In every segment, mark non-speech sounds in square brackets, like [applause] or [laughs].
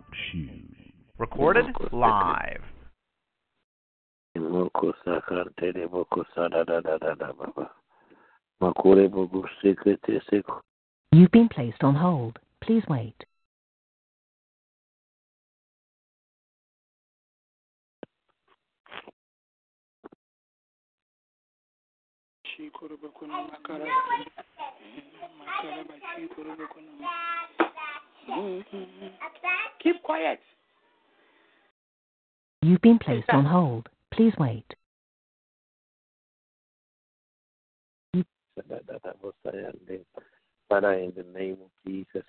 Talk shoes. Recorded live. You've been placed on hold. Please wait. Mm-hmm. Keep quiet. You've been placed on hold. Please wait. Father, in the name of Jesus,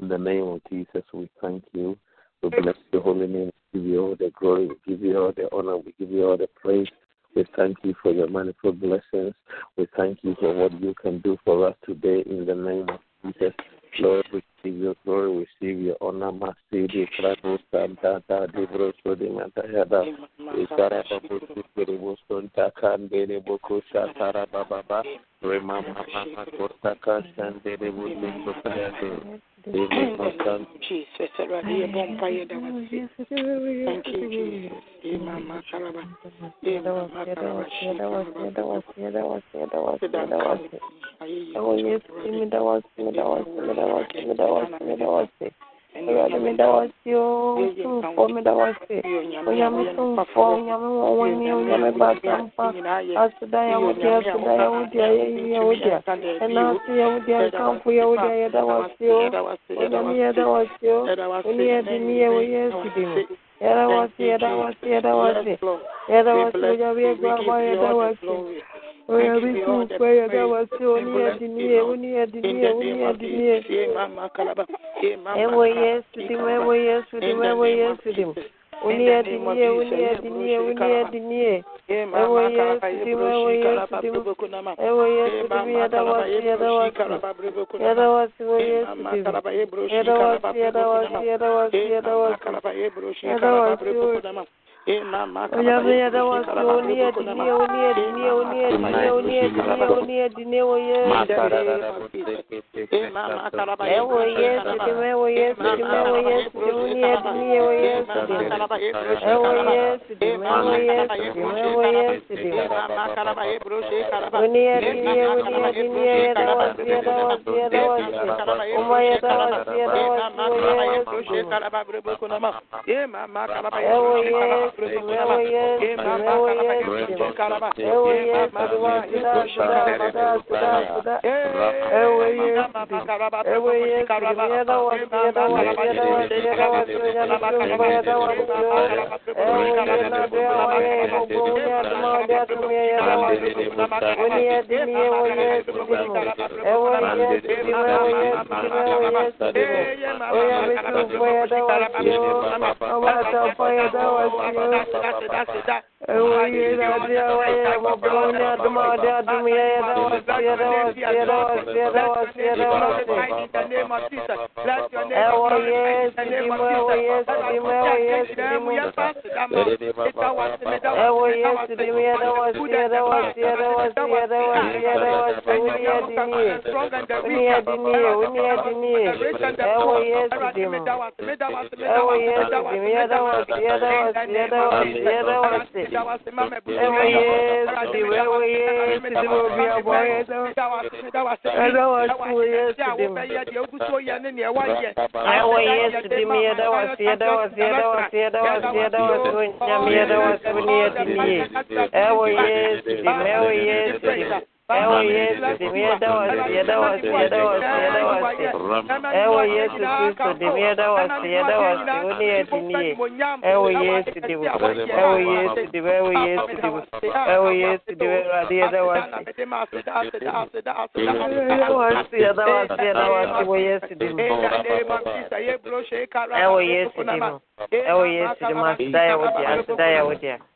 in the name of Jesus, we thank you. We bless your holy name. We give you all the glory. We give you all the honor. We give you all the praise. We thank you for your manifold blessings. We thank you for what you can do for us today in the name of Jesus. Lord, receive your glory, receive your. Thank you, Jesus. Imama Karaba. Imama Karaba. Ne yɛ wone yɛde ne yɛ wone yɛde ne yɛ Ewo Yesu dim, ewo Yesu dim, ewo Yesu dim. Uni adinie, uni adinie, uni adinie. Ewo Yesu dim, ewo Yesu dim. Ewo Yesu dim, yada wasi, yada wasi. Yada wasi, wo Yesu dim. Yada wasi, yada wasi, yada wasi, yada wasi. Yada wasi, wo. Onyame yada wasi, uni adinie, uni adinie, uni adinie, uni adinie, uni adinie, wo Yesu dim. Ewo Yesu dim, ewo Yesu dim, ewo Yesu dim, uni adinie, wo Yesu dim. Ewo Yesu dim, ewo Yesu dim, ewo Yesu dim. Uni adinie, uni adinie, Ewo Yesu dim, ewo Yesu dim, ewo Yesu dim. Ewo. Ewo Yesu dim, ewo Yesu dim, ewo ewo Yesu dim. Ewo ewo ewo. Oya mitumbo, yada wasi, amata pa, yada wasi, ewo. Ewo Yesu dim, ewo ewo. Ewo Yesu dim, yada wasi, yada wasi, yada wasi, yada wasi, yada wasi. Uni Evo Yesu, dimjeda vas, jeda vas, jeda vas, jeda vas.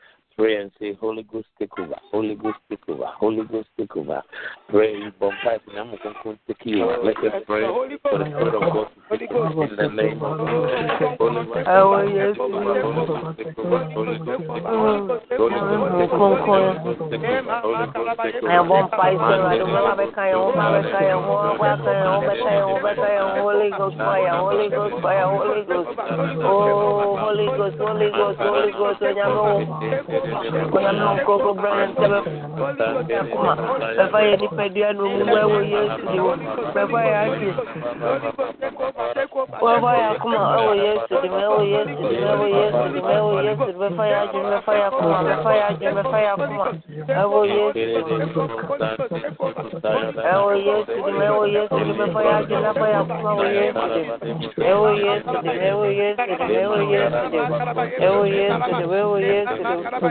Pray and say, Holy Ghost, take over. Holy Ghost, take over. Holy Ghost, take over. Pray, bump and I'm going to take you. Let us pray. Holy Ghost, Holy Ghost, in the name of Holy Ghost, take over. Holy Ghost, take over. Holy Ghost, Holy Ghost, kuyamna mkoko brana ntaba kuma bɛfa yɛ nipadua no mu ma wɔ yesu de wɔ bɛfa yɛ ase bɛfa yɛ akoma ɛwɔ yesu de ma ɛwɔ yesu de ma ɛwɔ yesu de ma ɛwɔ yesu de bɛfa yɛ adwene bɛfa yɛ akoma bɛfa yɛ adwene bɛfa yɛ akoma ɛwɔ yesu ɛwɔ yesu de ma ɛwɔ yesu de bɛfa yɛ adwene bɛfa yɛ akoma ɛwɔ yesu de ɛwɔ yesu de ma ɛwɔ yesu de ma ɛwɔ yesu de ɛwɔ yesu de ma ɛwɔ yesu de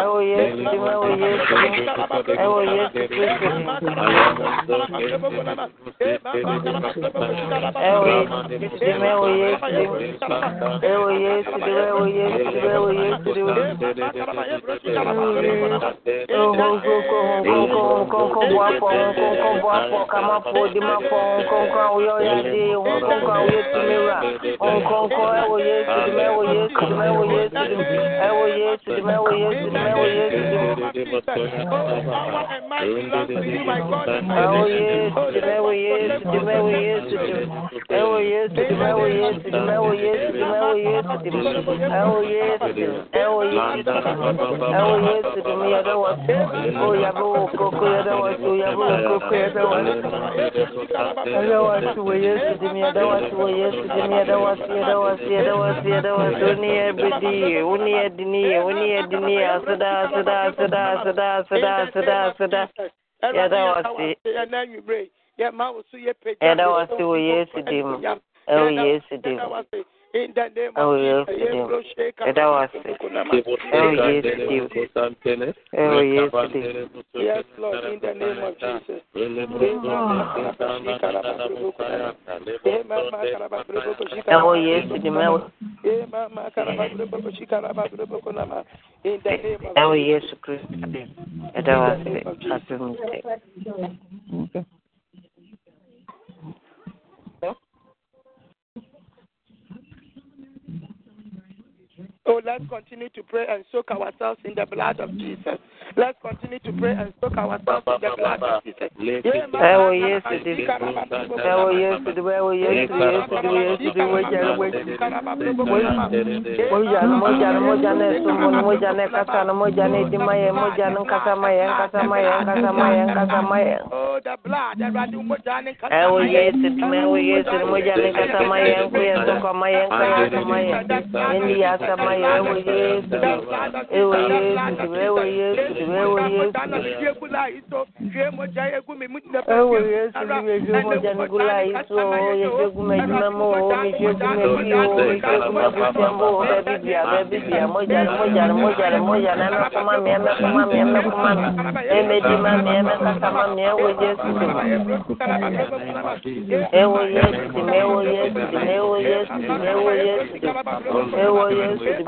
Oh yes, oh yes, Ewo Yesu Kristo. Ewo Yesu dim, ewo Yesu dim. Ewo Yesu dim, ewo Yesu dim, ewo Yesu dim. Ohunko kohunko kohunko bu afọ ohunko bu afọ kama fọ dim afọ ohunko awuyọ ya di ohunko awuyọ tumira ohunko ewo Yesu dim, ewo Yesu dim, ewo Yesu dim, ewo Yesu dim, ewo Yesu dim, ewo Yesu dim. Ẹwọ Yesu dim, Yesu dim. Ẹwọ Yesu dim, ẹwọ Yesu dim. Ẹwọ Yesu dim, yẹda wọ si. O yabe wo koko yẹda wọ si, o yabe wo koko yẹda wọ si. Yẹda wọ si wọ Yesu dim, ase wɔ Yesu dim. Ɛwɔ Yesu dim. Ɛwɔ Yesu dim. Yɛda wo ase. Ɛwɔ Yesu dim. Ɛwɔ Yesu dim. Yes, Lord, in the name of Jesus. Ɛwɔ Yesu dim. Ɛwɔ ɛwɔ Yesu Kristo dim. Yɛda wo ase. Happy mistake. Oh, let's continue to pray and soak ourselves in the blood of Jesus. Let's continue to pray and soak ourselves in the blood of Jesus. Oh, the blood ẹwọ yes, ẹwọ yes, ẹwọ yes, ẹwọ yes. ẹwọ yes, ẹwọ ẹwọ ẹwọ ẹwọ ẹwọ ẹwọ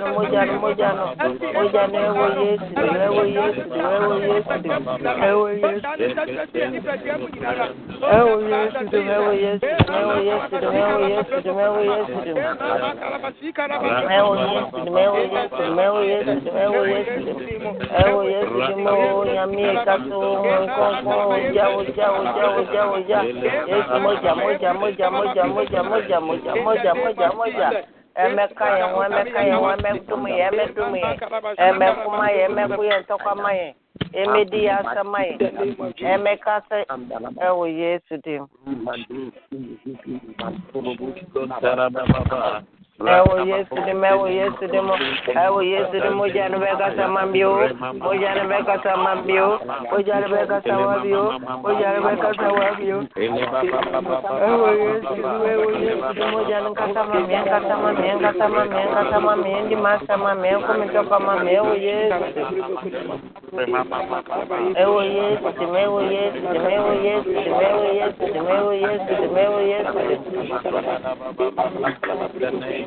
no moja no moja no moja no moja no moja no ewo yesu di me ewo yesu di me ewo yesu di ewo yesu ewo yesu di me ewo yesu di me ewo yesu di me ewo yesu di me ewo yesu di ewo yesu di me ewo yesu di me ewo yesu di me ewo yesu di ewo yesu di mo nyami kaso nkonko oja oja oja oja oja yesu moja moja moja moja moja moja moja moja moja moja emeka yɛ ho emeka yɛ ho emedum yɛ emedum yɛ emekuma yɛ emeku yɛ ntɔkwama yɛ emedi yɛ asɛma yɛ emeka sɛ ɛwɔ yesu dim ewo yesu dim ewo yesu dim ewo yesu dim mojane be kasa mambio mojane be kasa mambio mojane be kasa wabio mojane be kasa wabio ewo yesu dim ewo yesu dim mojane kasa mambio kasa mambio kasa mambio kasa mambio di masa mambio como topa mambio ewo yesu ewo yesu dim ewo yesu dim ewo yesu dim ewo yesu dim ewo yesu dim ewo yesu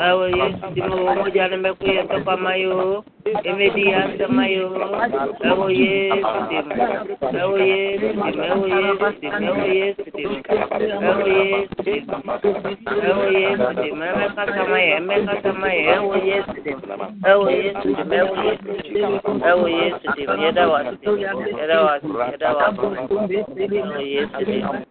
awo yesu dima wo moja lembe kuye topa mayo emedi yasa mayo awo yesu dima awo yesu dima awo yesu dima awo yesu dima awo yesu dima awo yesu dima eme kata mayo eme kata mayo awo yesu dima awo yesu dima awo yesu dima awo yesu dima yeda wasu yeda wasu yeda wasu Definitely. It's, it's,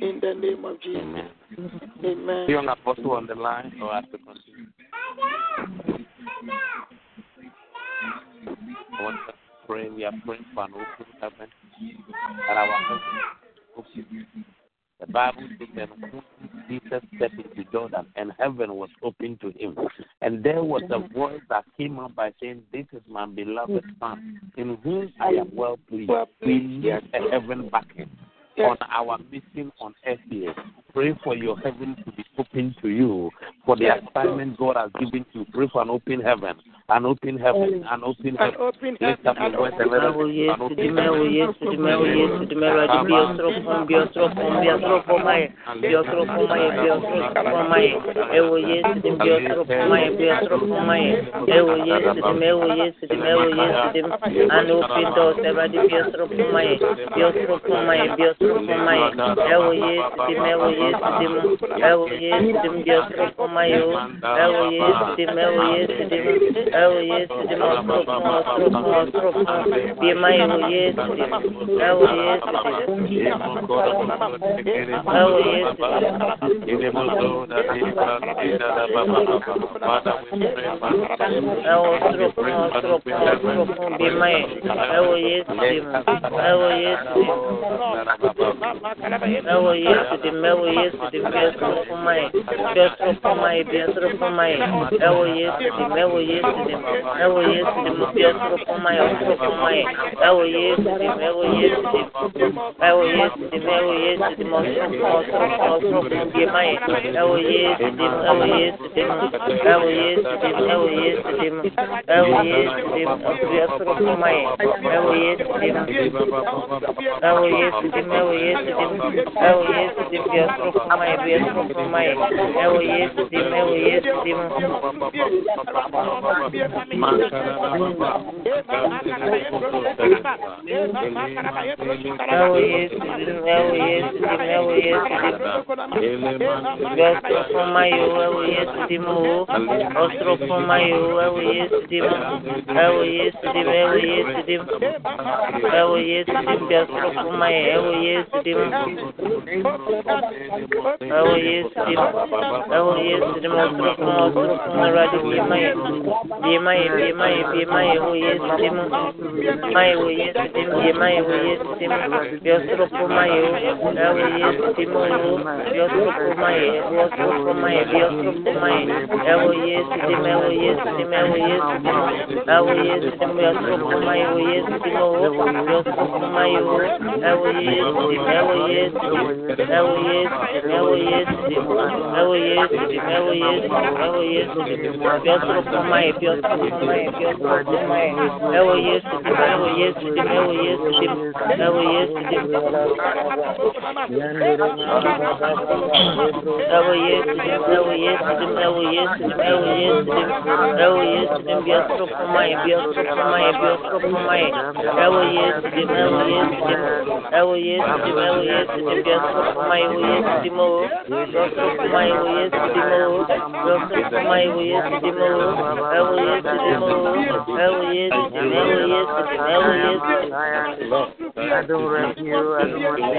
In the name of Jesus. Amen. You Amen. Young apostle on the line, or have to continue. I want to pray. We are praying for an open heaven, and our heaven. The Bible says, that. Jesus stepped into Jordan, and heaven was open to him, and there was a voice that came up by saying, "This is my beloved Son, in whom I am well pleased." We need a heaven backing on our mission on earth here. Pray for your heaven to be open to you for the assignment God has given to you. Pray for an open heaven. An open heaven. An open heaven. open Lift up your voice and let us an open heaven ɛwɔ yesu dim biɔkoro kuma yo ɛwɔ yesu dim ɛwɔ yesu dim ɛwɔ yesu dim ɔsoro kun ɔsoro kun ɔsoro kun bima ɛwɔ yesu dim ɛwɔ yesu dim ɛwɔ yesu dim ɛwɔ ɔsoro kun ɔsoro kun ɔsoro kun bima ɛwɔ yesu dim ɛwɔ yesu este diverso fumai, diverso fumai, diverso fumai, eu este de meu este de eu este de meu diverso fumai, outro fumai, eu este de meu este de eu este de meu este de mostro outro outro fumai, eu este de eu este de eu este de eu este de eu este de diverso fumai, eu este de eu este de meu este de eu este de diverso rufuma yesu rufuma ewo yesu dima ewo yesu dima ewo yesu dima ewo yesu dima ewo yesu dima yesu rufuma yo ewo dima o os rufuma yo dima ewo yesu dima ewo yesu dima ewo yesu dima yesu rufuma ewo yesu dima Wewe Yesu you know it is, you know it is, you know it is, you know it is, Deus tomai, Deus tomai, Deus tomai, know it is, you know it is, you know it is, you know it is, you know it is, know it is, know it is, know it is, know it is, Deus tomai, Deus tomai, Deus tomai, know it is, know it is, know it is, know it is, Deus tomai, know it is kudimou, I don't want you, I don't want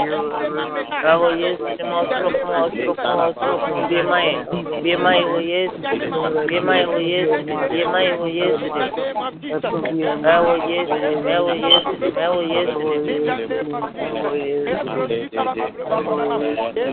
you.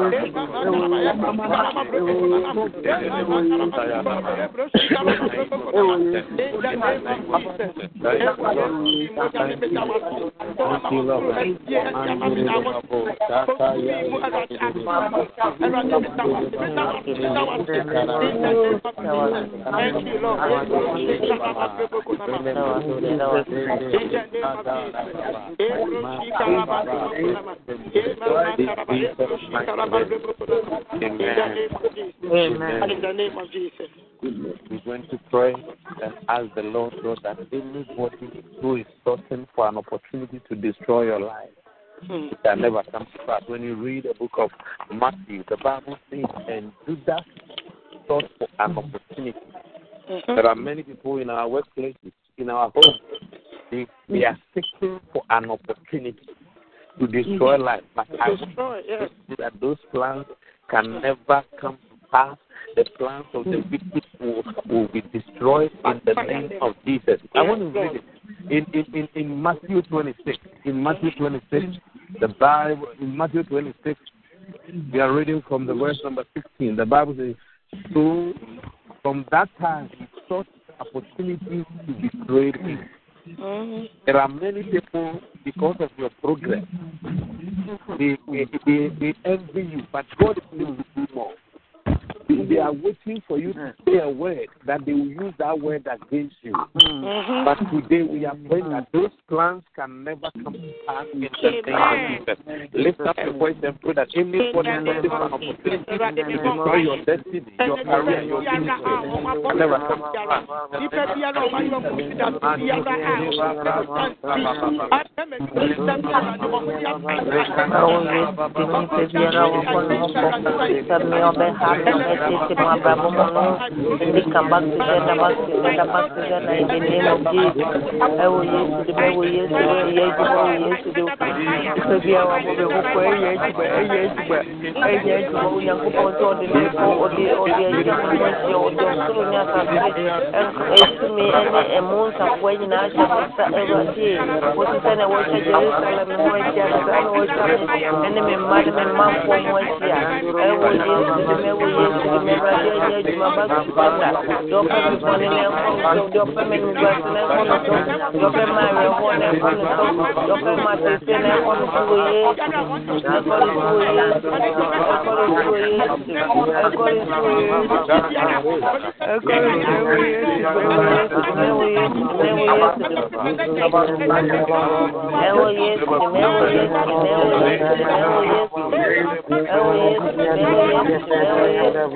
Thank you, Lord. Amen. Amen. In the name of Jesus. We're going to pray and ask the Lord God that anybody who is searching for an opportunity to destroy your life mm. shall never come to pass. When you read the book of Matthew, the Bible says, and Judas sought for an opportunity. Mm-hmm. There are many people in our workplaces, in our homes, they, they are seeking for an opportunity to destroy life. But I Destroy, yes. that those plans can never come to pass. The plans of the wicked will, will be destroyed in the name of Jesus. I want to read it in, in, in, in Matthew 26. In Matthew 26, the Bible, in Matthew 26, we are reading from the verse number 16. The Bible says, So from that time, he sought opportunities to betray him. Mhm. There are many people, because of your progress, they, they, they, they envy you, but God is going to do more. They are waiting for you to say a word that they will use that word against you. Mhm. But today we are praying that those plans can never come to pass in the name of Jesus. Lift up your voice and pray that anybody who is an opportunity to destroy your destiny, your career, your ministry, can never come to pass. Nipa biara a ɔma yɛ ɔmo da so biara a ɔmo ɛtumi ɛne ɛmu nsafoa nyinaa hyɛ mo nsa awurade wosi sɛ na wɔhyɛ jerusalem ho ahyia no saa na wɔhyɛ me ɛne me mma ne me mmafoɔ ho ahyia ɛwɔ yesu de me ɛwɔ yesu de me awurade anyɛ adwuma ba so sɛ da deɛ ɔpɛ me bɔne na ɛnkɔ no so deɛ ɔpɛ me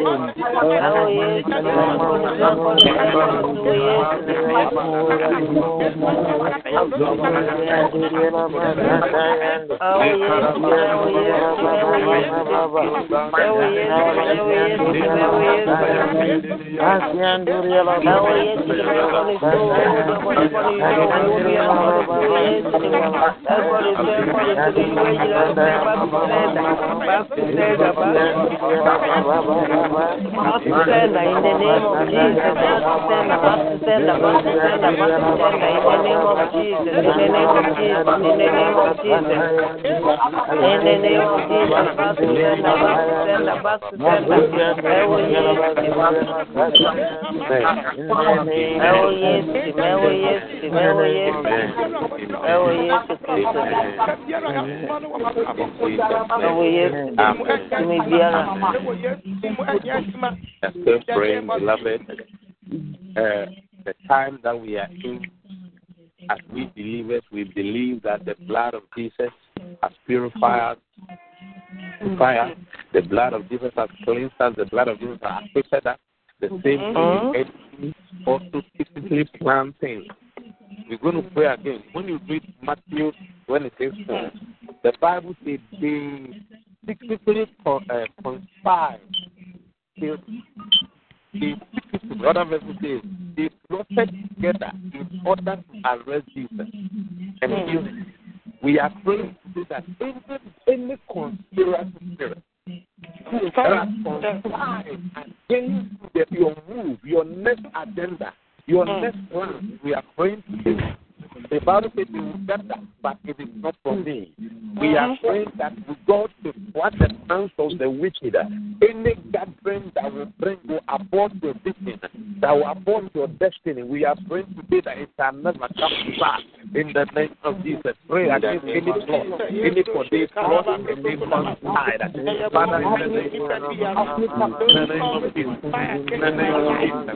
nimguase na ɛnkɔ no so deɛ ɔpɛ me awerɛhoɔ na ɛnkɔ no so deɛ ɔpɛ me atete na ɛnkɔ no so wɔ yesu ɛnkɔ no so wɔ yesu ɛnkɔ no so wɔ yesu ɛnkɔ no so wɔ yesu ɛnkɔ no so wɔ yesu Ewo Yesu, ewo Yesu, ewo Yesu, ewo Yesu Kristo. Ewo Yesu, tumi biara. Are still praying, beloved. Uh, the time that we are in, as we believers, we believe that the blood of Jesus has purified fire. The blood of Jesus has cleansed us. The blood of Jesus has acquitted us. The same thing also physically plan things. We're going to pray again. When you read Matthew 26, 4, the Bible says they secretly uh, conspired. They, they secretly, other verses says, they plotted together in order to arrest Jesus and kill him. We are praying to say that any, any conspiracy spirit who has conspired against the, your move, your next agenda, your next plan, we are praying to you. The Bible says they will get that, but it is not from me. We are mm-hmm. praying that God to what the plans of the wicked, any gathering that will bring will abort your vision, that will abort your destiny. We are praying today that it shall never come to pass in the name of Jesus. Pray against any plot, any for this plot, any conspire. Father, in the name of Jesus, in the name of Jesus, in the name of Jesus,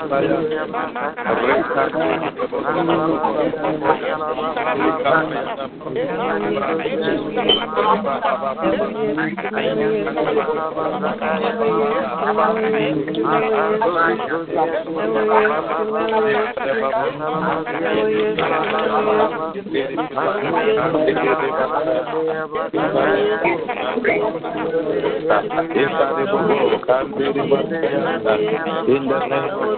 In the name of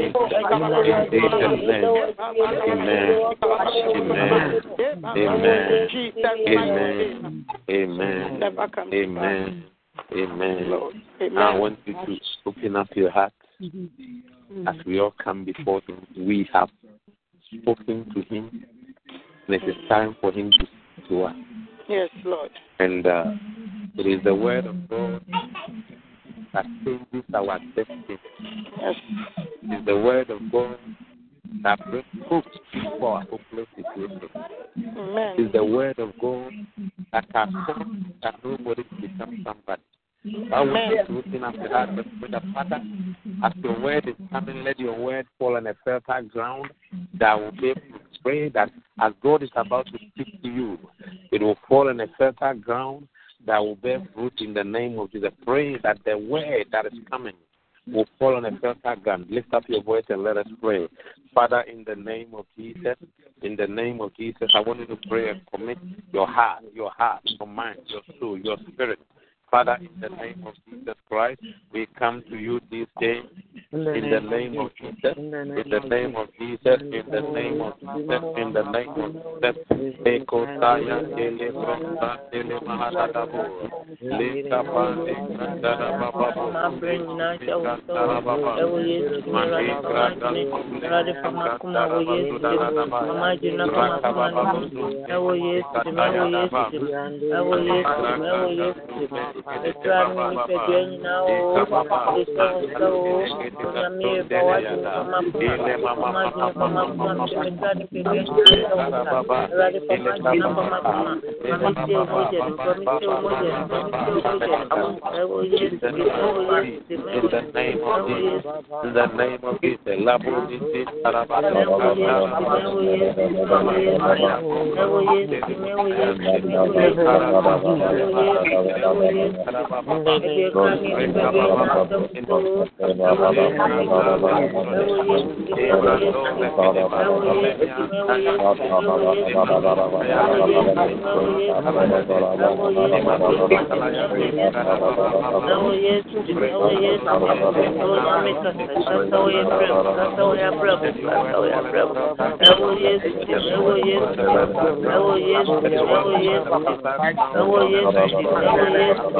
Jesus. Amen. Amen. Amen. Amen. Amen. Amen. Amen. Lord. I want you to open up your heart as we all come before Him. We have spoken to Him, and it is time for Him to speak to us. Yes, Lord. And uh, it is the Word of God that changes our destiny. Yes. It is the Word of God that brings hope for our hopeless situation. Amen. It is the Word of God that has come that nobody can become somebody. I want to looking after that with the Father. As your word is coming, let your word fall on a fertile ground that will be able to pray that as God is about to speak to you, it will fall on a fertile ground that will bear fruit in the name of Jesus. Pray that the word that is coming will fall on a fertile ground. Lift up your voice and let us pray. Father, in the name of Jesus, in the name of Jesus, I want you to pray and commit your heart, your heart, your mind, your soul, your spirit. Father, in the name of Jesus Christ, we come to you this day in the name of Jesus, in the name of Jesus, in the name of Jesus, in the name of Jesus. Eko saya ele bronta ele mahadadabu. Leka pande kandara baba bo. Kandara baba. Mani kranda Rade pama kuma wo Yesu mama jina pama kuma no ewo Yesu ewo Yesu ewo Yesu ewo Yesu Thank you. In the name of Jesus in the name of Jesus Oh, yes,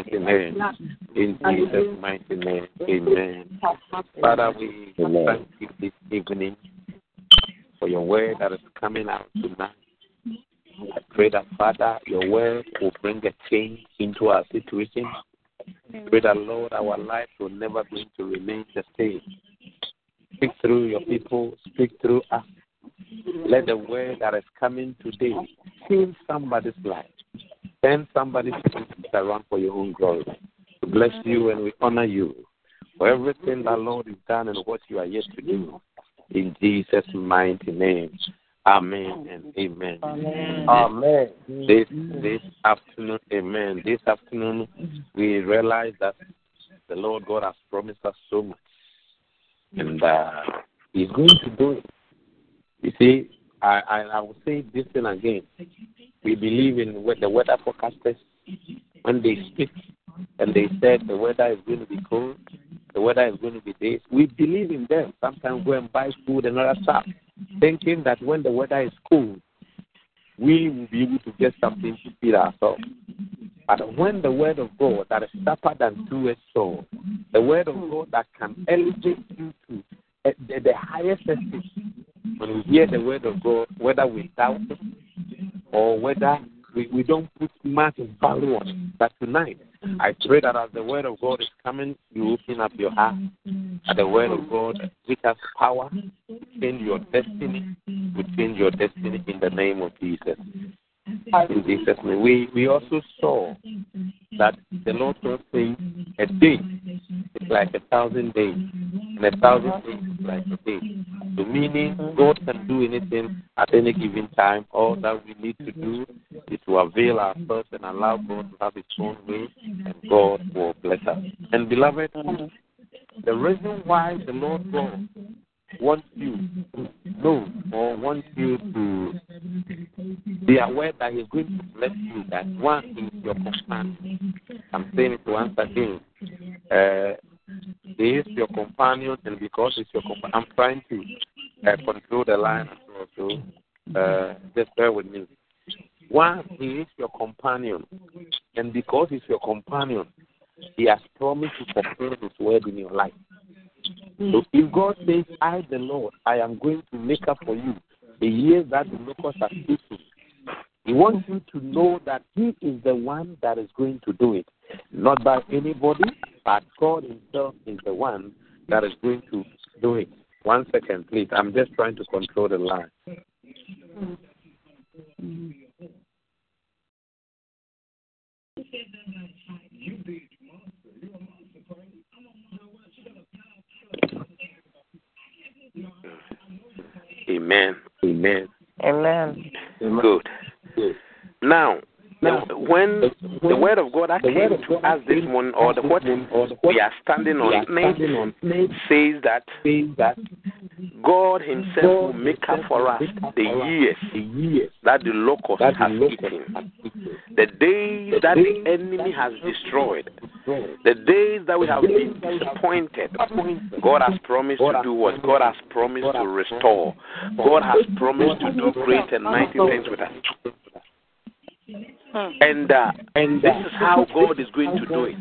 mighty name. In Jesus' mighty name. Amen. Father, we thank you this evening for your word that is coming out tonight. I pray that, Father, your word will bring a change into our situation. Pray that, Lord, our life will never going to remain the same. Speak through your people, speak through us. Let the word that is coming today change somebody's life. Send somebody to turn somebody's around for your own glory. We bless you and we honor you for everything that Lord has done and what you are yet to do. In Jesus' mighty name. Amen and amen. Amen. Amen. This this afternoon, amen. This afternoon we realize that the Lord God has promised us so much. And uh, He's going to do it. You see, I, I, I will say this thing again. We believe in what the weather forecasters when they speak and they said the weather is going to be cold, the weather is going to be this. We believe in them. Sometimes go and buy food and other stuff, thinking that when the weather is cold, we will be able to get something to feed ourselves. But when the word of God that is sharper than two-edged sword, the word of God that can elevate you to uh, the, the highest estate, when we hear the word of God, whether we doubt it or whether we, we don't put much value on it, but tonight I pray that as the word of God is coming, you open up your heart. That the word of God which has power change your destiny, to change your destiny in the name of Jesus. In Jesus' name. We we also saw that the Lord was saying a day is like a thousand days, a thousand is like a day. So meaning God can do anything at any given time. All that we need to do is to avail ourselves and allow God to have His own way, and God will bless us. And beloved, the reason why the Lord God wants you to know or wants you to be aware that He's going to bless you, that one is your companion. I'm saying it once again. Uh, he is your companion, and because he's your companion, I'm trying to uh, control the line as well. So uh, just bear with me. One, he is your companion, and because he's your companion, he has promised to fulfill his word in your life. So if God says, I, the Lord, I am going to make up for you the years that the locusts are eating, He wants you to know that He is the one that is going to do it. Not by anybody, but God Himself is the one that is going to do it. One second, please. I'm just trying to control the line. Amen. Amen. Amen. Good. Now, now, when the word of God that came to us this morning, or the what we are standing on, says that God Himself will make up for us the years that the locust has eaten, the days that the enemy has destroyed, the days that we have been disappointed. God has promised to do what? God has promised to restore. God has promised to do great and mighty things with us. And uh, and this is how [laughs] God is going to do it.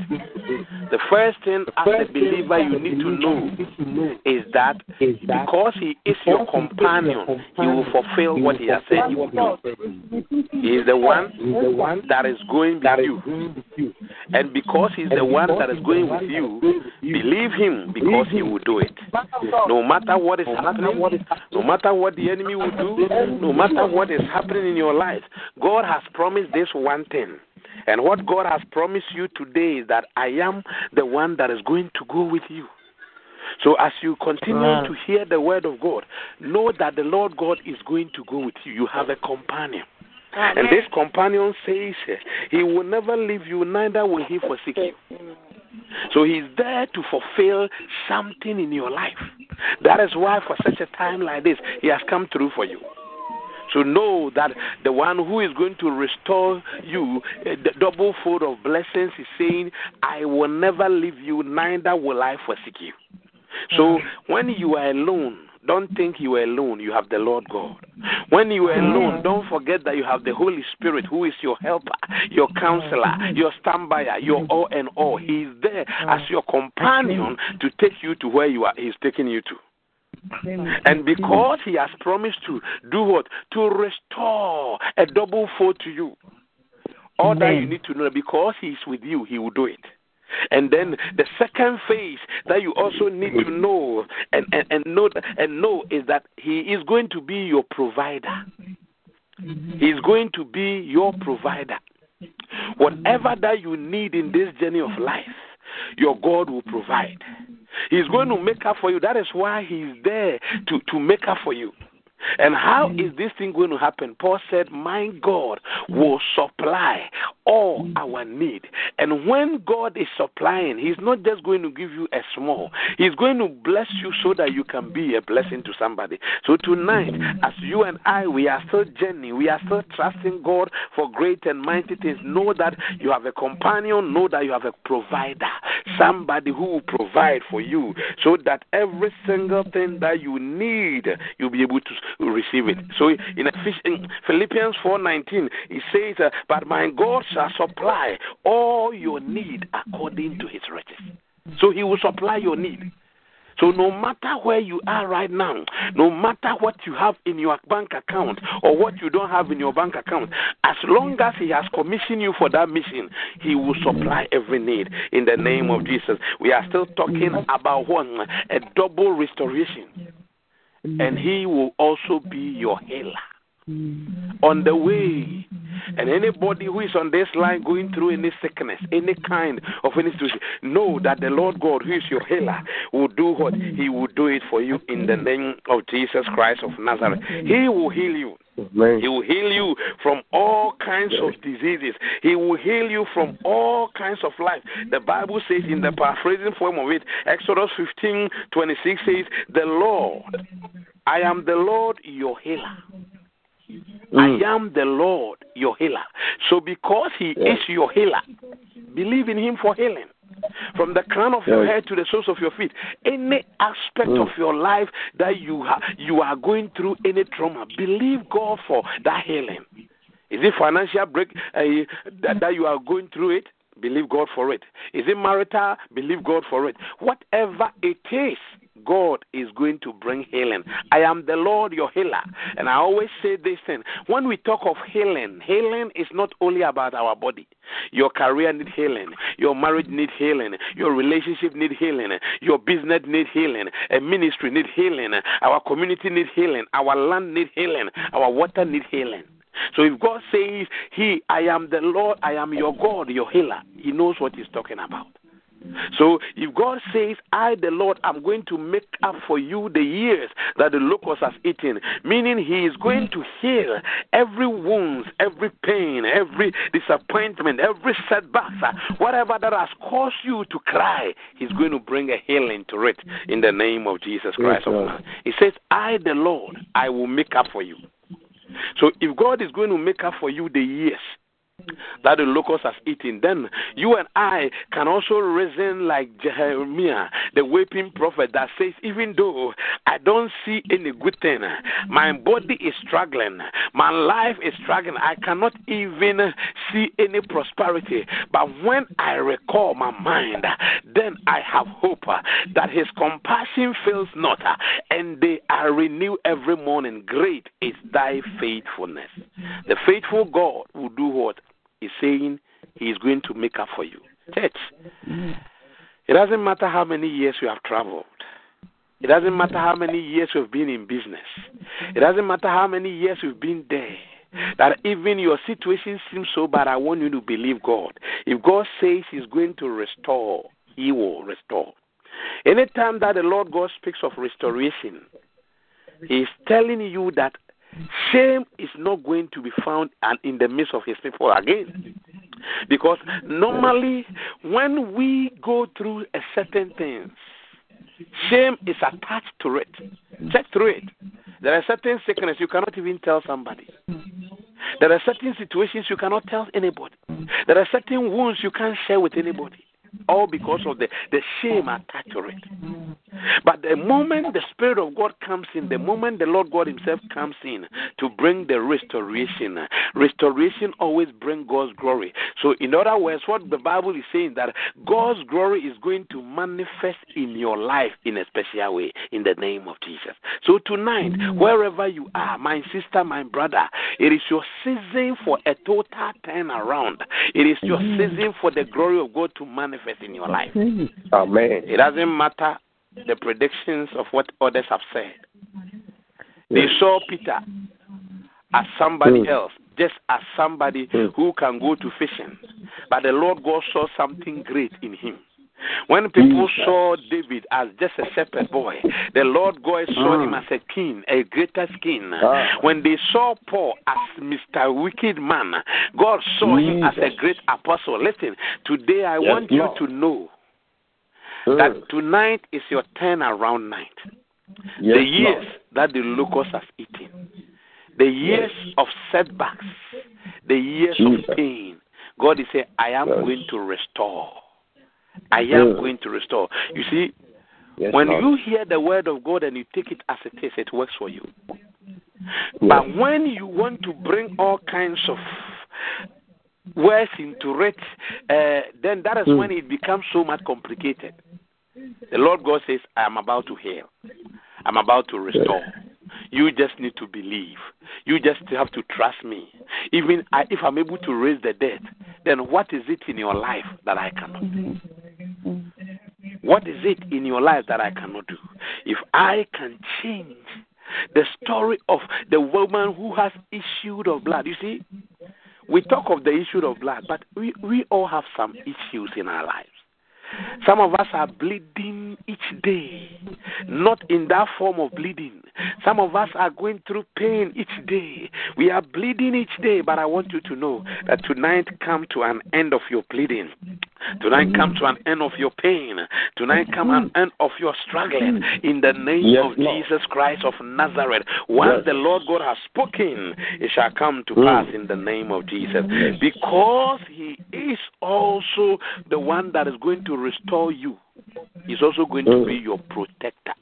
The first thing as a believer you need to know is that because He is your companion, He will fulfill what He has said He will do. He is the one that is going with you. And because He's the one that is going with you, believe Him because He will do it. No matter what is happening, no matter what the enemy will do, no matter what is happening in your life, God has promised this one thing. And what God has promised you today is that I am the one that is going to go with you. So as you continue to hear the word of God, know that the Lord God is going to go with you. You have a companion. And this companion says, He will never leave you, neither will He forsake you. So he's there to fulfill something in your life. That is why, for such a time like this, he has come through for you. So know that the one who is going to restore you eh, the double fold of blessings is saying, I will never leave you, neither will I forsake you. So mm. when you are alone, don't think you are alone. You have the Lord God. When you are mm. alone, don't forget that you have the Holy Spirit who is your helper, your counselor, mm. your standby, your all and all. He is there as your companion to take you to where you are. He's taking you to. And because he has promised to do what? To restore a double fold to you. All that you need to know, because he is with you, he will do it. And then the second phase that you also need to know and, and, and know and know is that he is going to be your provider. He is going to be your provider. Whatever that you need in this journey of life, your God will provide. He's going to make up for you. That is why He's there to, to make up for you. And how mm. is this thing going to happen? Paul said, My God will supply all our need. And when God is supplying, He's not just going to give you a small, He's going to bless you so that you can be a blessing to somebody. So tonight, as you and I, we are still journeying, we are still trusting God for great and mighty things. Know that you have a companion, know that you have a provider, somebody who will provide for you so that every single thing that you need, you'll be able to receive it. So in Philippians 4:19, it says, uh, "But my God shall supply all your need according to His riches." So He will supply your need. So no matter where you are right now, no matter what you have in your bank account or what you don't have in your bank account, as long as He has commissioned you for that mission, He will supply every need in the name of Jesus. We are still talking about one a double restoration and he will also be your healer on the way. And anybody who is on this line going through any sickness, any kind of any situation, know that the Lord God, who is your healer, will do what He will do it for you in the name of Jesus Christ of Nazareth. He will heal you. He will heal you from all kinds of diseases. He will heal you from all kinds of life. The Bible says in the paraphrasing form of it, Exodus 15 26 says, The Lord, I am the Lord your healer. Mm. I am the Lord your healer. So because He yes. is your healer, believe in Him for healing. From the crown of your head to the soles of your feet, any aspect mm. of your life that you ha- you are going through any trauma, believe God for that healing. Is it financial break uh, that, that you are going through it? Believe God for it. Is it marital? Believe God for it. Whatever it is, God is going to bring healing. I am the Lord your healer. And I always say this thing. When we talk of healing, healing is not only about our body. Your career need healing. Your marriage need healing. Your relationship need healing. Your business need healing. A ministry need healing. Our community need healing. Our land need healing. Our water need healing. So if God says, He, I am the Lord, I am your God, your healer, He knows what He's talking about. So if God says, I, the Lord, am going to make up for you the years that the locust has eaten, meaning He is going to heal every wound, every pain, every disappointment, every setback, uh, whatever that has caused you to cry, He's going to bring a healing to it in the name of Jesus Christ. Yes, he says, I, the Lord, I will make up for you. So if God is going to make up for you the years, that the locust has eaten, then you and I can also reason like Jeremiah, the weeping prophet, that says, Even though I don't see any good thing, my body is struggling, my life is struggling, I cannot even see any prosperity. But when I recall my mind, then I have hope that his compassion fails not, and they are renewed every morning. Great is thy faithfulness. The faithful God will do what? Is saying he is going to make up for you. Church, mm. it doesn't matter how many years you have traveled. It doesn't matter how many years you've been in business. It doesn't matter how many years you've been there. That even your situation seems so bad, I want you to believe God. If God says He's going to restore, He will restore. Anytime that the Lord God speaks of restoration, He's telling you that Shame is not going to be found in the midst of his people again. Because normally, when we go through a certain things, shame is attached to it. Check through it. There are certain sickness you cannot even tell somebody. There are certain situations you cannot tell anybody. There are certain wounds you can't share with anybody all because of the, the shame attached to it. But the moment the Spirit of God comes in, the moment the Lord God Himself comes in to bring the restoration, restoration always brings God's glory. So, in other words, what the Bible is saying that God's glory is going to manifest in your life in a special way in the name of Jesus. So, tonight, wherever you are, my sister, my brother, it is your season for a total turnaround. It is your season for the glory of God to manifest in your life. Amen. It doesn't matter the predictions of what others have said. They saw Peter as somebody hmm. else, just as somebody hmm. who can go to fishing. But the Lord God saw something great in him. When people saw David as just a shepherd boy, the Lord God saw him as a king, a greater king. When they saw Paul as Mr. Wicked Man, God saw him as a great apostle. Listen, today I want you to know that tonight is your turnaround night. The years that the locusts has eaten, the years of setbacks, the years of pain. God is saying, I am going to restore. I am Mm. going to restore. You see, Yes, when Lord. you hear the word of God and you take it as it is, it works for you. But when you want to bring all kinds of words into it, uh, then that is Mm. when it becomes so much complicated. The Lord God says, I am about to heal. I'm about to restore. You just need to believe. You just have to trust me. Even I, if I'm able to raise the dead, then what is it in your life that I cannot do? What is it in your life that I cannot do? If I can change the story of the woman who has issued of blood, you see, we talk of the issue of blood, but we, we all have some issues in our lives. Some of us are bleeding each day, not in that form of bleeding. Some of us are going through pain each day. We are bleeding each day, but I want you to know that tonight come to an end of your bleeding. Tonight come to an end of your pain. Tonight come an end of your struggling in the name Yes, of Lord. Jesus Christ of Nazareth. Once Yes. the Lord God has spoken, it shall come to Mm. pass in the name of Jesus. Because He is also the one that is going to restore you. He's also going to Mm. be your protector.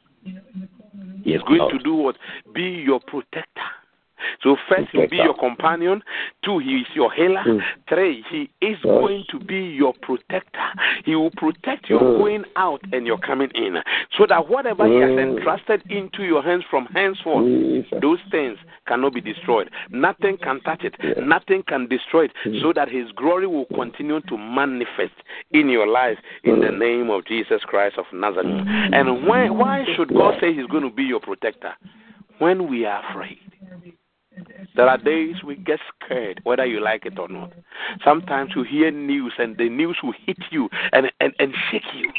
He's going to do what? Be your protector. So first he'll be your companion. Two, he is your healer. Mm. Three, he is going to be your protector. He will protect your Mm. going out and your coming in. So that whatever he has Mm. entrusted into your hands from henceforth, Jesus. those things cannot be destroyed. Nothing can touch it. Nothing can destroy it. So that his glory will continue to manifest in your life in the name of Jesus Christ of Nazareth. And why why should God say he's going to be your protector? When we are afraid. There are days we get scared, whether you like it or not. Sometimes you hear news and the news will hit you and, and, and shake you.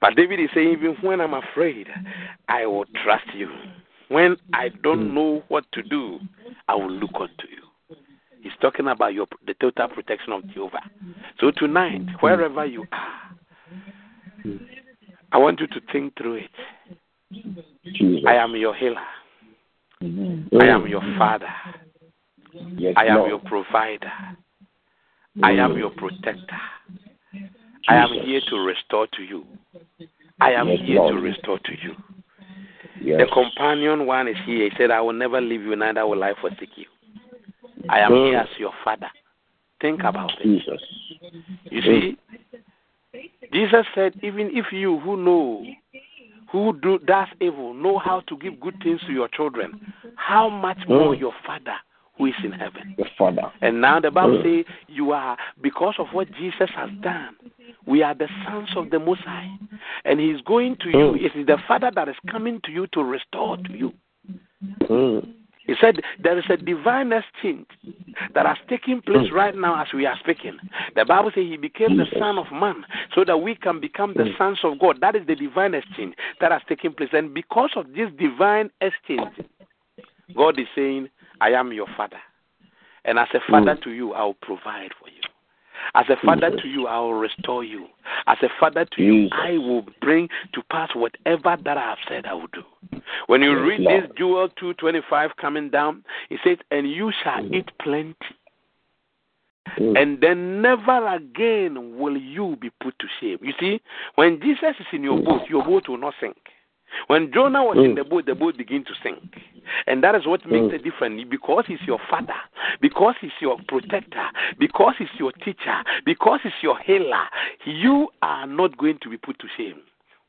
But David is saying, even when I'm afraid, I will trust you. When I don't hmm. know what to do, I will look unto you. He's talking about your the total protection of Jehovah. So tonight, hmm. wherever you are, hmm. I want you to think through it. I am your healer. Mm. I am your father. Yes, I am Lord. your provider. I am your protector. I am here to restore to you. I am Yes, here to restore to you. Yes. The companion one is here. He said, I will never leave you, neither will I forsake you. I am Mm. here as your father. Think about it. Jesus. You see, Jesus said, even if you who know who do does evil know how to give good things to your children, how much more Mm. your father who is in heaven. Your Father. And now the Bible Mm. says you are because of what Jesus has done. We are the sons of the Most High, and He's going to you. Mm. It is the Father that is coming to you to restore to you. He said there is a divine exchange that has taken place Mm. right now as we are speaking. The Bible says He became the Son of Man so that we can become the Mm. sons of God. That is the divine exchange that has taken place, and because of this divine exchange, God is saying, "I am your Father." And as a father Mm. to you, I will provide for you. As a father to you, I will restore you. As a father to you, I will bring to pass whatever that I have said I will do. When you read this Joel 225 coming down, it says, And you shall eat plenty. And then never again will you be put to shame. You see, when Jesus is in your boat, your boat will not sink. When Jonah was in mm. the boat, the boat began to sink. And that is what makes mm. it different because he's your father, because he's your protector, because he's your teacher, because he's your healer. You are not going to be put to shame.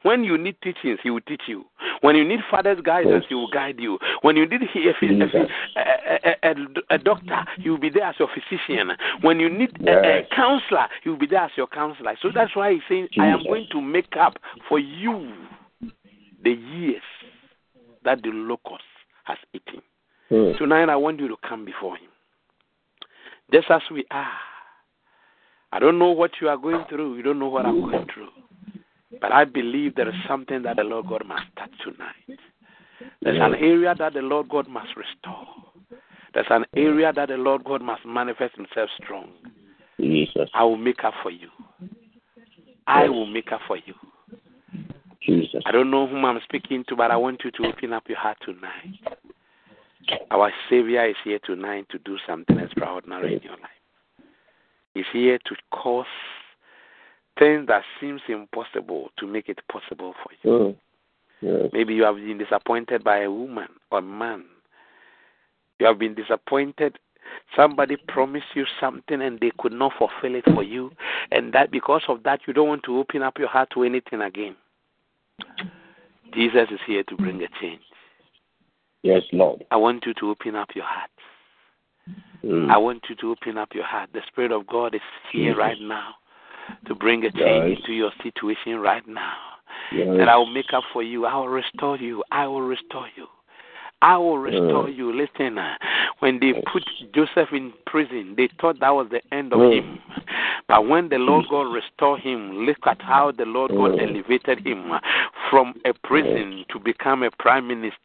When you need teachings, he will teach you. When you need father's guidance, he will guide you. When you need a, a, a, a doctor, he will be there as your physician. When you need a, counselor, he will be there as your counselor. So that's why he's saying, I am going to make up for you the years that the locust has eaten. Mm. Tonight, I want you to come before him. Just as we are. I don't know what you are going through. You don't know what I'm going through. But I believe there is something that the Lord God must touch tonight. There's an area that the Lord God must restore. There's an area that the Lord God must manifest himself strong. Jesus. I will make up for you. I will make up for you. Jesus. I don't know whom I'm speaking to, but I want you to open up your heart tonight. Our Savior is here tonight to do something extraordinary in your life. He's here to cause things that seems impossible to make it possible for you. Mm. Yes. Maybe you have been disappointed by a woman or man. You have been disappointed. Somebody promised you something and they could not fulfill it for you, and that because of that you don't want to open up your heart to anything again. Jesus is here to bring a change. Yes, Lord. I want you to open up your heart. Mm. I want you to open up your heart. The Spirit of God is here right now to bring a change yes. into your situation right now. Yes. That I will make up for you. I will restore you. I will restore you. I will restore mm. you. Listen, uh, when they put Joseph in prison, they thought that was the end of mm. him. But when the Lord mm. God restored him, look at how the Lord God mm. elevated him uh, from a prison mm. to become a prime minister.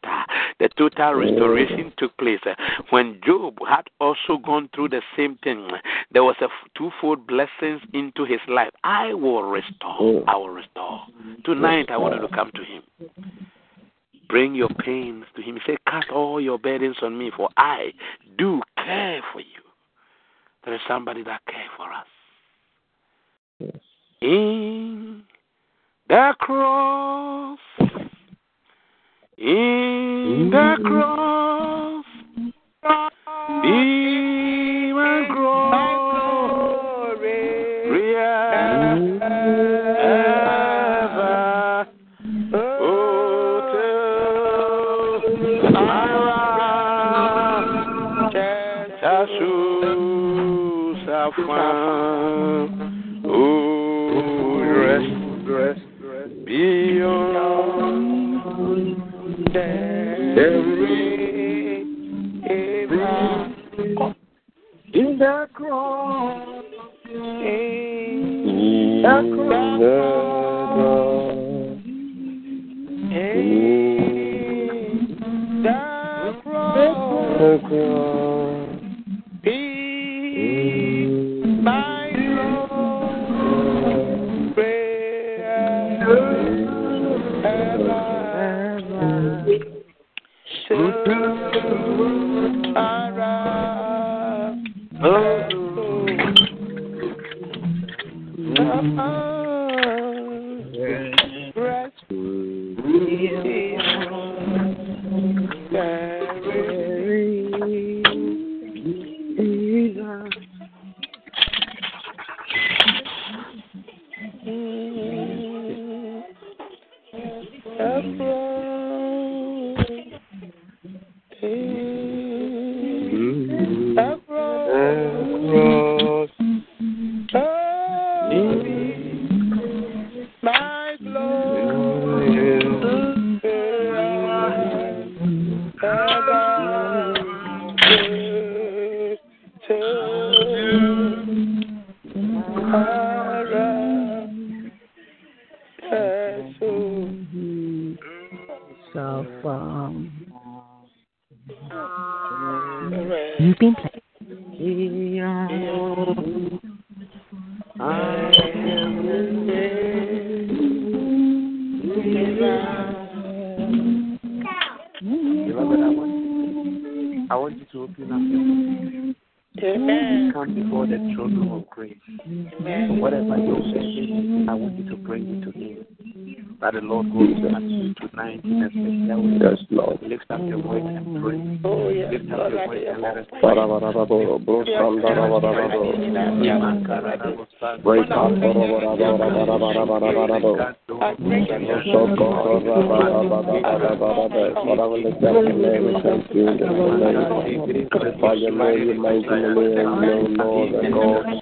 The total restoration mm. took place. Uh, when Job had also gone through the same thing, there was a twofold blessings into his life. I will restore. I will restore. Tonight, I wanted to come to him. Bring your pains to him. He said, Cast all your burdens on me, for I do care for you. There is somebody that cares for us. Yes. In the cross, in the mm. cross, mm. be every in the cross, in the cross, By your name, your mighty name, no Lord and God.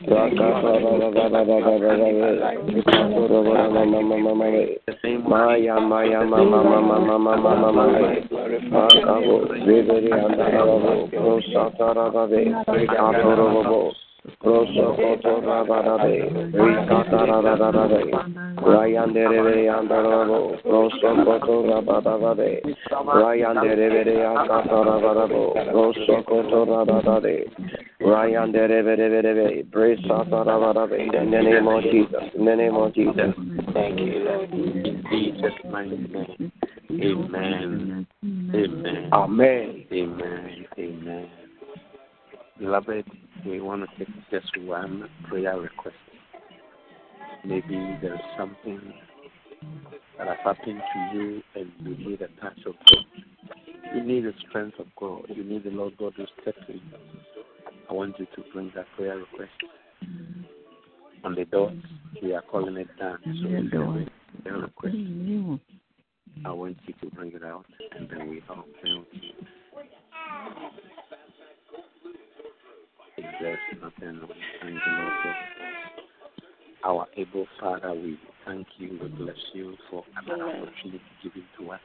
Maya Maya Mama Mama Mama Mama Maya Akabo Viviri Andarabo Prosatarabade Atorobo Proso Otorabade Rikatarabade Ryan Derevere Andarabo Proso Otorabade Ryan Derevere Andarabo Proso Otorabade Prosokotorabarabe, Rayandere, Bresatarabe, in the name of Jesus, in the name of Jesus. Thank you, Lord. In Jesus' mighty name. Amen. Amen. Amen. Amen. Amen. Beloved, we want to take just one prayer request. Maybe there is something that has happened to you and you need a touch of God. You need the strength of God. You need the Lord God to step in. I want you to bring that prayer request on the dot. We are calling it down. So if you have a prayer request, I want you to bring it out and then we all pray with you. There's nothing, we thank the Lord God. Our able Father, we thank you, we bless you for another opportunity given to us.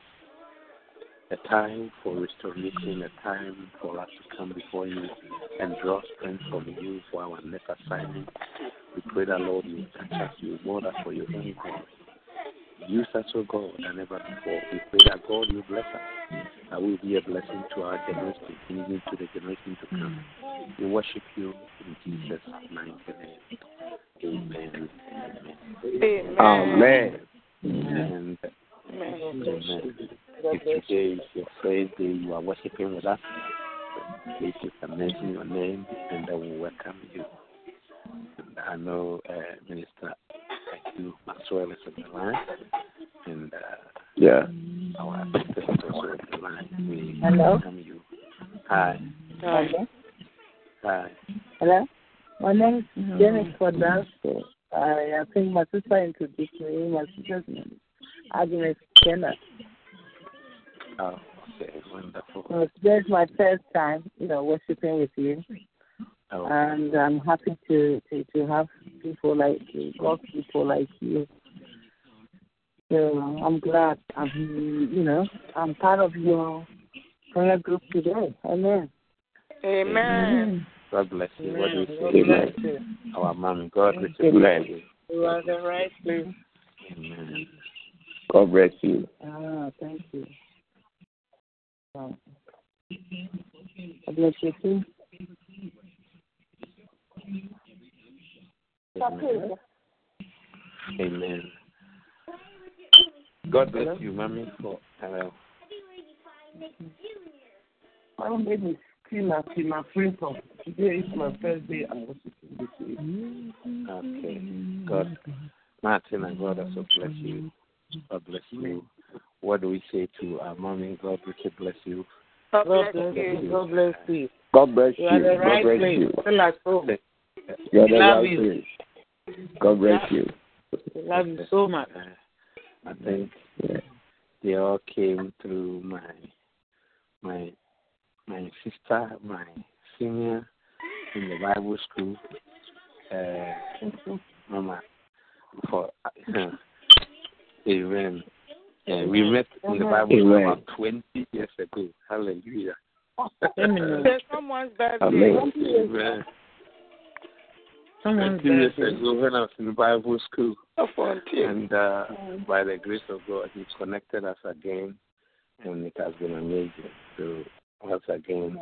A time for restoration, a time for us to come before you and draw strength from you for our next assignment. We pray that, Lord, you touch us, you mold us for your own glory. Use us, O God, than ever before. We pray that, God, you bless us, that we will be a blessing to our generation, even to the generation to come. We worship you in Jesus' mighty name. Amen. Amen. And Amen. If today is your first day you are worshiping with us, please just mention your name and then we'll welcome you. And I know uh, Minister you Maxwell is on the line and uh, Yeah. our sister is also on the line. We Hello? welcome you. Hi. Okay. Hi. Hello? My name is Jenny Cordasso. I, I think my sister introduced me. My sister's name is Agnes Kenner. Oh, okay, wonderful. So today's my first time, you know, worshiping with you. Oh, And I'm happy to, to, to have people like you, God people like you. So I'm glad I'm, you know, I'm part of your prayer group today. Amen. Amen. God bless you. What do you God say? bless you. Our mom, God bless you. You are the right place. Amen. God bless you. Ah, thank you. Ah. God bless you too. Amen. Amen. God bless you, mommy, for uh, My name is Tina Tina Freeton. Today is my first day I'm worshiping with you. okay. God, Martin and God also bless you. God bless you. What do we say to our mommy? God richly bless you. God God bless bless you. you. God bless you. God bless You are the God right bless place. you. Feel like. You are the Love right you. place. God bless you. Love you so much. Uh, I think they all came through my my my sister, my senior in the Bible school. Uh, Mama, for uh, [laughs] Amen. Uh, we met in the Bible school Amen. about 20 years ago. Hallelujah. Amen. There's someone's birthday. Amen. Amen. Someone's 20 years ago when I was in Bible school. And uh, by the grace of God, He's connected us again, and it has been amazing. So once again,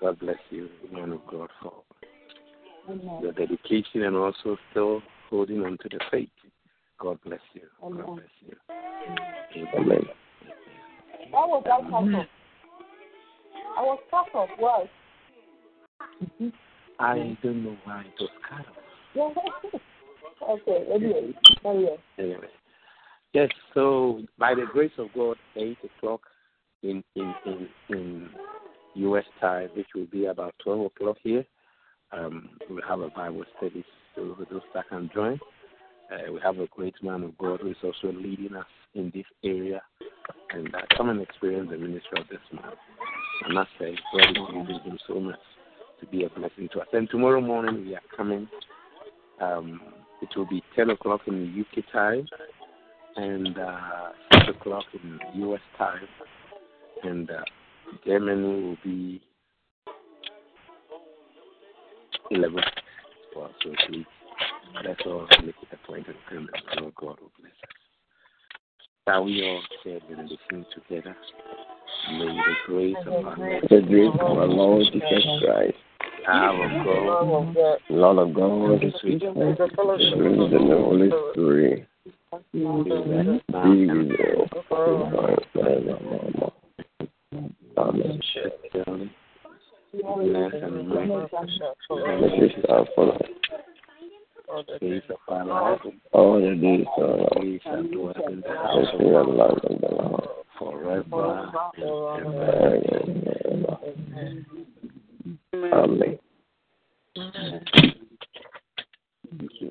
God bless you, man of God, for your dedication and also still holding on to the faith. God bless you. God bless you. Amen. Was I? I was cut off. Why? I don't know why it was cut off. [laughs] okay, anyway. Anyway. Anyway. Yes, so by the grace of God, 8 o'clock in, in, in, in U.S. time, which will be about 12 o'clock here, um, we have a Bible study so those that can join. Uh, we have a great man of God who is also leading us in this area. And uh, come and experience the ministry of this man. I must say, God is using him so much to be a blessing to us. And tomorrow morning we are coming. Um, it will be 10 o'clock in the UK time and uh, 6 o'clock in US time. And uh, Germany will be 11. Well, so please, let's all make it a point that our God will bless us. Shall we all share benediction together? May the grace of our Lord, The grace of our Lord Jesus Christ, our God, Lord of God, the sweet Spirit, the Holy Spirit, be with us forevermore. Amen. bless and mercy, This is our follow days of our life, all the days of our life. we shall dwell in the house of the Lord loved of the Lord. forever and ever. Amen. Thank you.